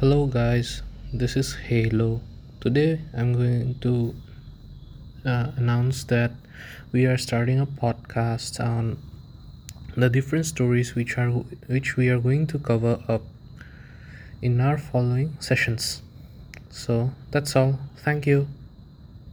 Hello, guys. This is Halo. Today, I'm going to uh, announce that we are starting a podcast on the different stories which are which we are going to cover up in our following sessions. So that's all. Thank you.